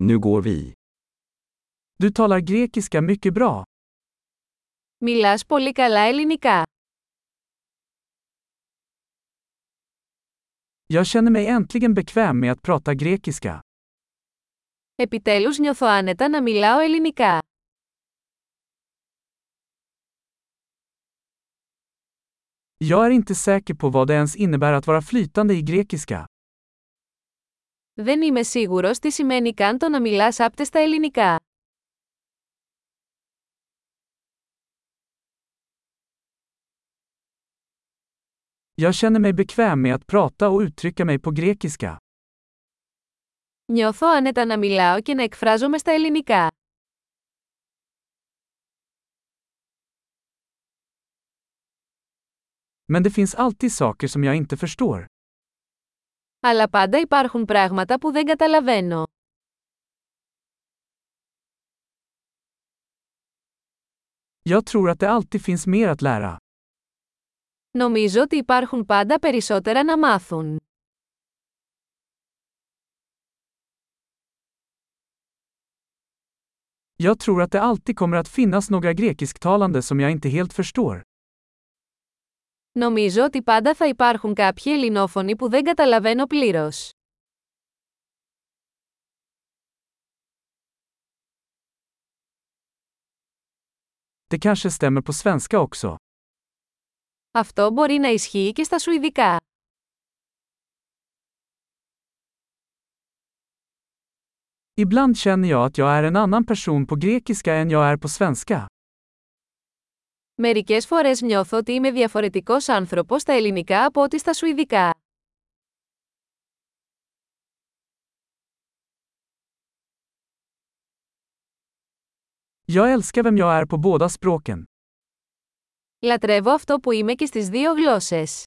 Nu går vi. Du talar grekiska mycket bra. Μιλάς πολύ καλά ελληνικά. Jag känner mig äntligen bekväm med att prata grekiska. Επιτέλους νιώθω άνετα να μιλάω ελληνικά. Jag är inte säker på vad det ens innebär att vara flytande i grekiska. Δεν είμαι σίγουρος τι σημαίνει καν το να μιλάς άπτεστα ελληνικά. Jag känner mig bekväm med att prata och uttrycka mig på grekiska. Νιώθω άνετα να μιλάω και να εκφράζομαι στα ελληνικά. Men det finns alltid saker som jag inte förstår. Αλλά πάντα υπάρχουν πράγματα που δεν καταλαβαίνω. Jag tror att det alltid finns mer att lära. Νομίζω ότι υπάρχουν πάντα περισσότερα να μάθουν. Jag tror att det alltid kommer att finnas några grekisktalande som jag inte helt förstår. Νομίζω ότι πάντα θα υπάρχουν κάποιοι ελληνόφωνοι που δεν καταλαβαίνω πλήρως. Det kanske stämmer på svenska också. Αυτό μπορεί να ισχύει και στα σουηδικά. Ibland känner jag att jag är en annan person på grekiska än jag är på svenska. Μερικές φορές νιώθω ότι είμαι διαφορετικός άνθρωπος στα ελληνικά από ό,τι στα σουηδικά. Jag älskar vem jag är på båda språken. Λατρεύω αυτό που είμαι και στις δύο γλώσσες.